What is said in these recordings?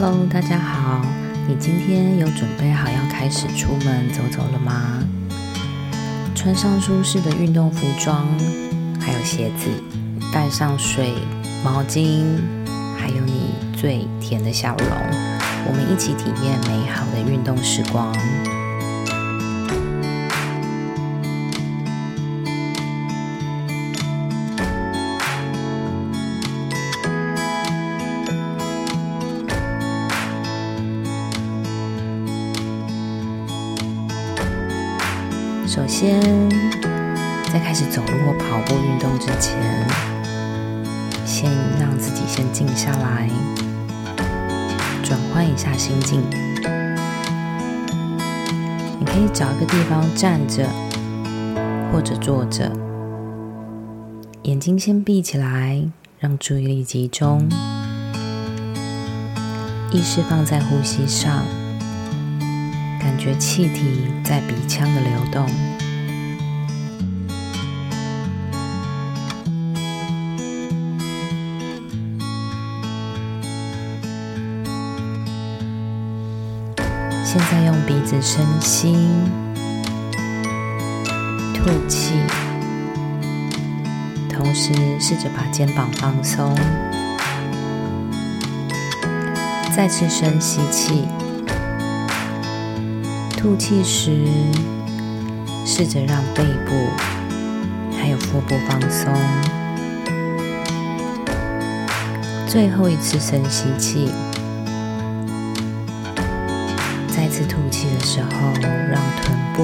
Hello，大家好。你今天有准备好要开始出门走走了吗？穿上舒适的运动服装，还有鞋子，带上水、毛巾，还有你最甜的笑容，我们一起体验美好的运动时光。首先，在开始走路或跑步运动之前，先让自己先静下来，转换一下心境。你可以找一个地方站着，或者坐着，眼睛先闭起来，让注意力集中，意识放在呼吸上。感觉气体在鼻腔的流动。现在用鼻子深吸，吐气，同时试着把肩膀放松，再次深吸气。吐气时，试着让背部还有腹部放松。最后一次深吸气，再次吐气的时候，让臀部、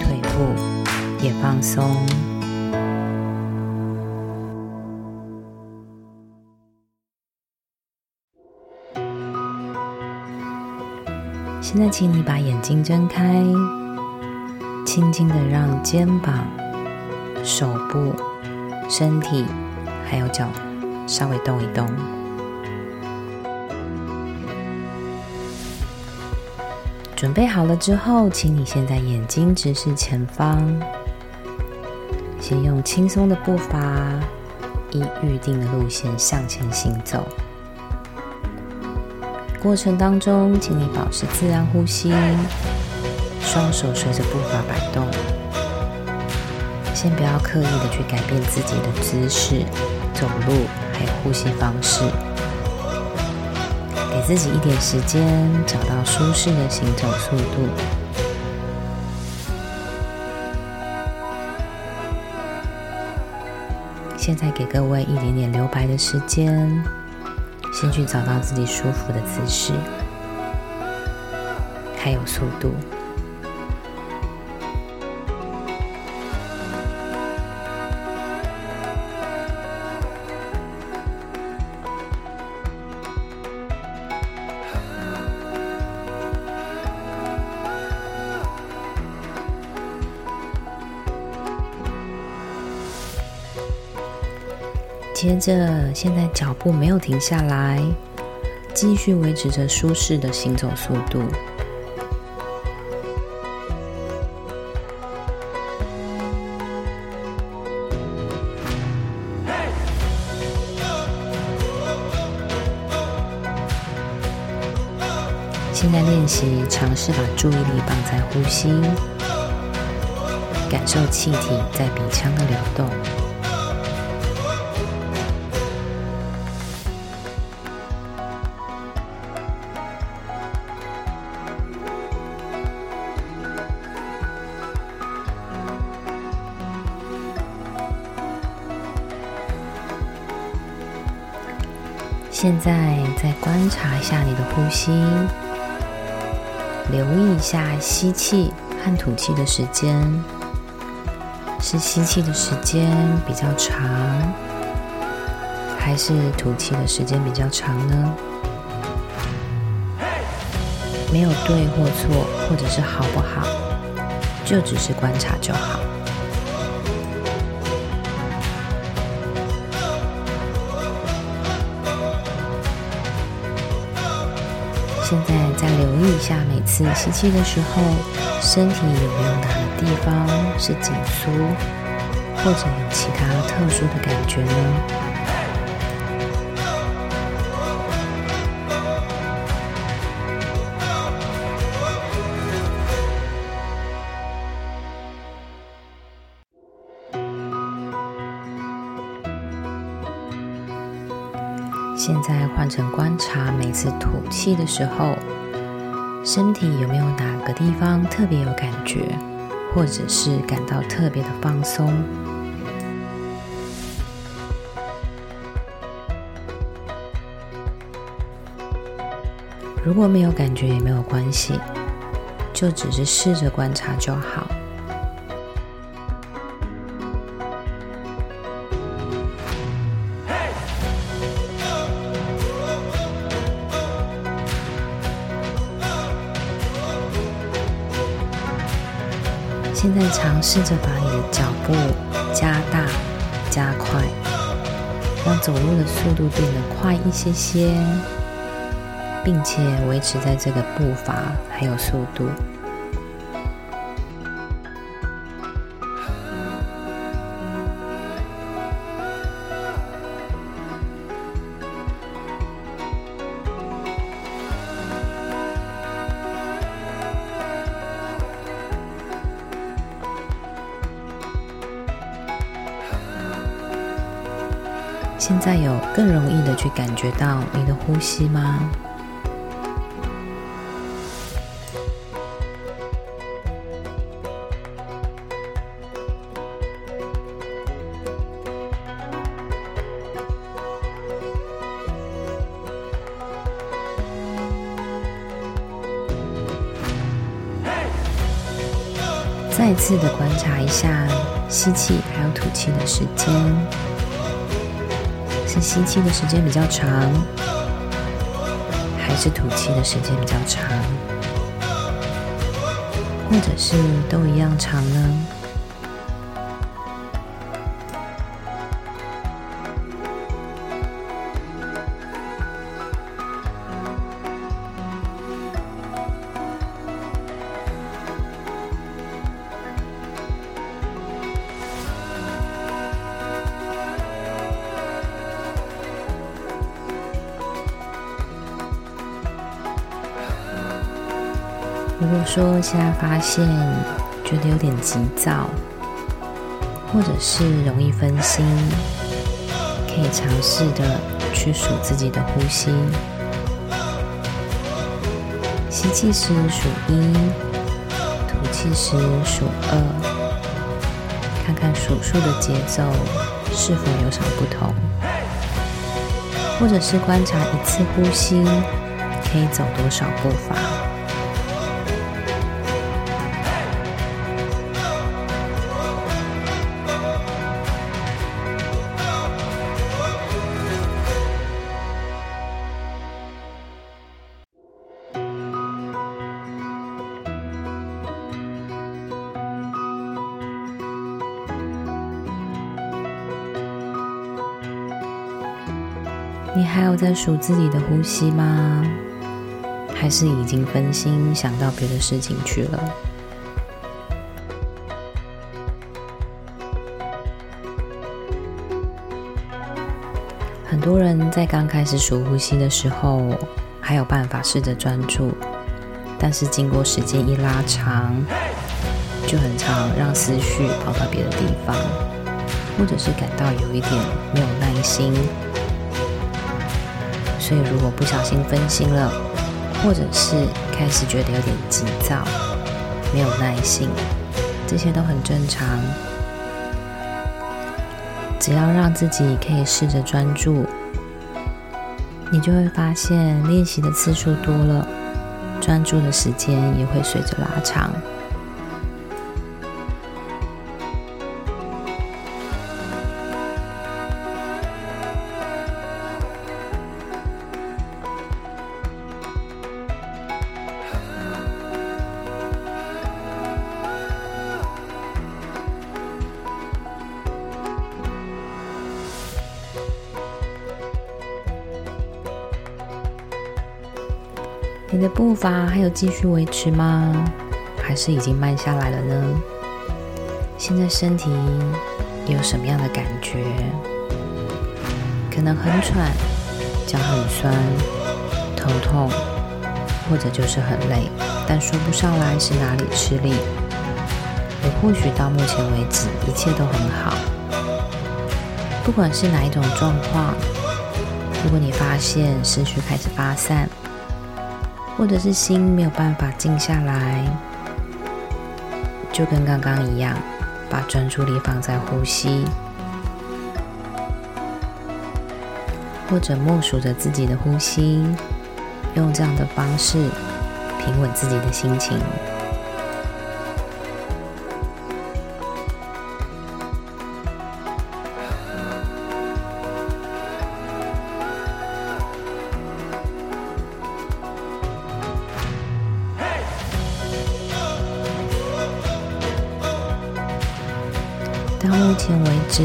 腿部也放松。现在，请你把眼睛睁开，轻轻的让肩膀、手部、身体还有脚稍微动一动。准备好了之后，请你现在眼睛直视前方，先用轻松的步伐，依预定的路线向前行走。过程当中，请你保持自然呼吸，双手随着步伐摆动。先不要刻意的去改变自己的姿势、走路还有呼吸方式，给自己一点时间，找到舒适的行走速度。现在给各位一点点留白的时间。先去找到自己舒服的姿势，还有速度。接着，现在脚步没有停下来，继续维持着舒适的行走速度。现在练习，尝试把注意力放在呼吸，感受气体在鼻腔的流动。现在再观察一下你的呼吸，留意一下吸气和吐气的时间，是吸气的时间比较长，还是吐气的时间比较长呢？没有对或错，或者是好不好，就只是观察就好。现在再留意一下，每次吸气的时候，身体有没有哪个地方是紧缩，或者有其他特殊的感觉呢？气的时候，身体有没有哪个地方特别有感觉，或者是感到特别的放松？如果没有感觉也没有关系，就只是试着观察就好。现在尝试着把你的脚步加大、加快，让走路的速度变得快一些些，并且维持在这个步伐还有速度。现在有更容易的去感觉到你的呼吸吗？再次的观察一下吸气还有吐气的时间。吸气的时间比较长，还是吐气的时间比较长，或者是都一样长呢？如果说现在发现觉得有点急躁，或者是容易分心，可以尝试的去数自己的呼吸。吸气时数一，吐气时数二，看看数数的节奏是否有什么不同，或者是观察一次呼吸可以走多少步伐。你还有在数自己的呼吸吗？还是已经分心想到别的事情去了？很多人在刚开始数呼吸的时候，还有办法试着专注，但是经过时间一拉长，就很常让思绪跑到别的地方，或者是感到有一点没有耐心。所以，如果不小心分心了，或者是开始觉得有点急躁、没有耐心，这些都很正常。只要让自己可以试着专注，你就会发现练习的次数多了，专注的时间也会随着拉长。你的步伐还有继续维持吗？还是已经慢下来了呢？现在身体有什么样的感觉？可能很喘，脚很酸，头痛，或者就是很累，但说不上来是哪里吃力。也或许到目前为止一切都很好。不管是哪一种状况，如果你发现思绪开始发散，或者是心没有办法静下来，就跟刚刚一样，把专注力放在呼吸，或者默数着自己的呼吸，用这样的方式平稳自己的心情。到目前为止，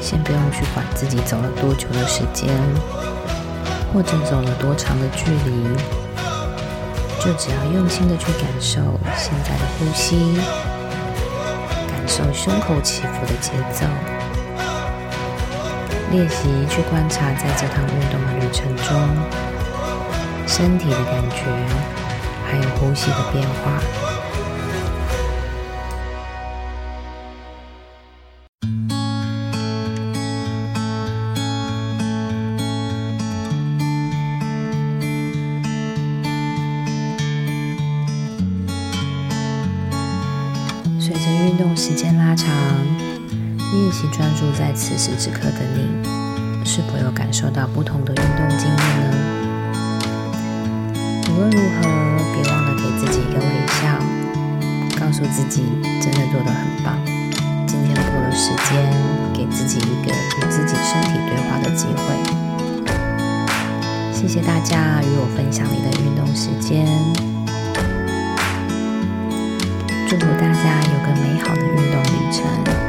先不用去管自己走了多久的时间，或者走了多长的距离，就只要用心的去感受现在的呼吸，感受胸口起伏的节奏，练习去观察在这趟运动的旅程中，身体的感觉，还有呼吸的变化。在此时此刻的你，是否有感受到不同的运动经验呢？无论如何，别忘了给自己一个微笑，告诉自己真的做得很棒。今天多了时间，给自己一个与自己身体对话的机会。谢谢大家与我分享你的运动时间。祝福大家有个美好的运动旅程。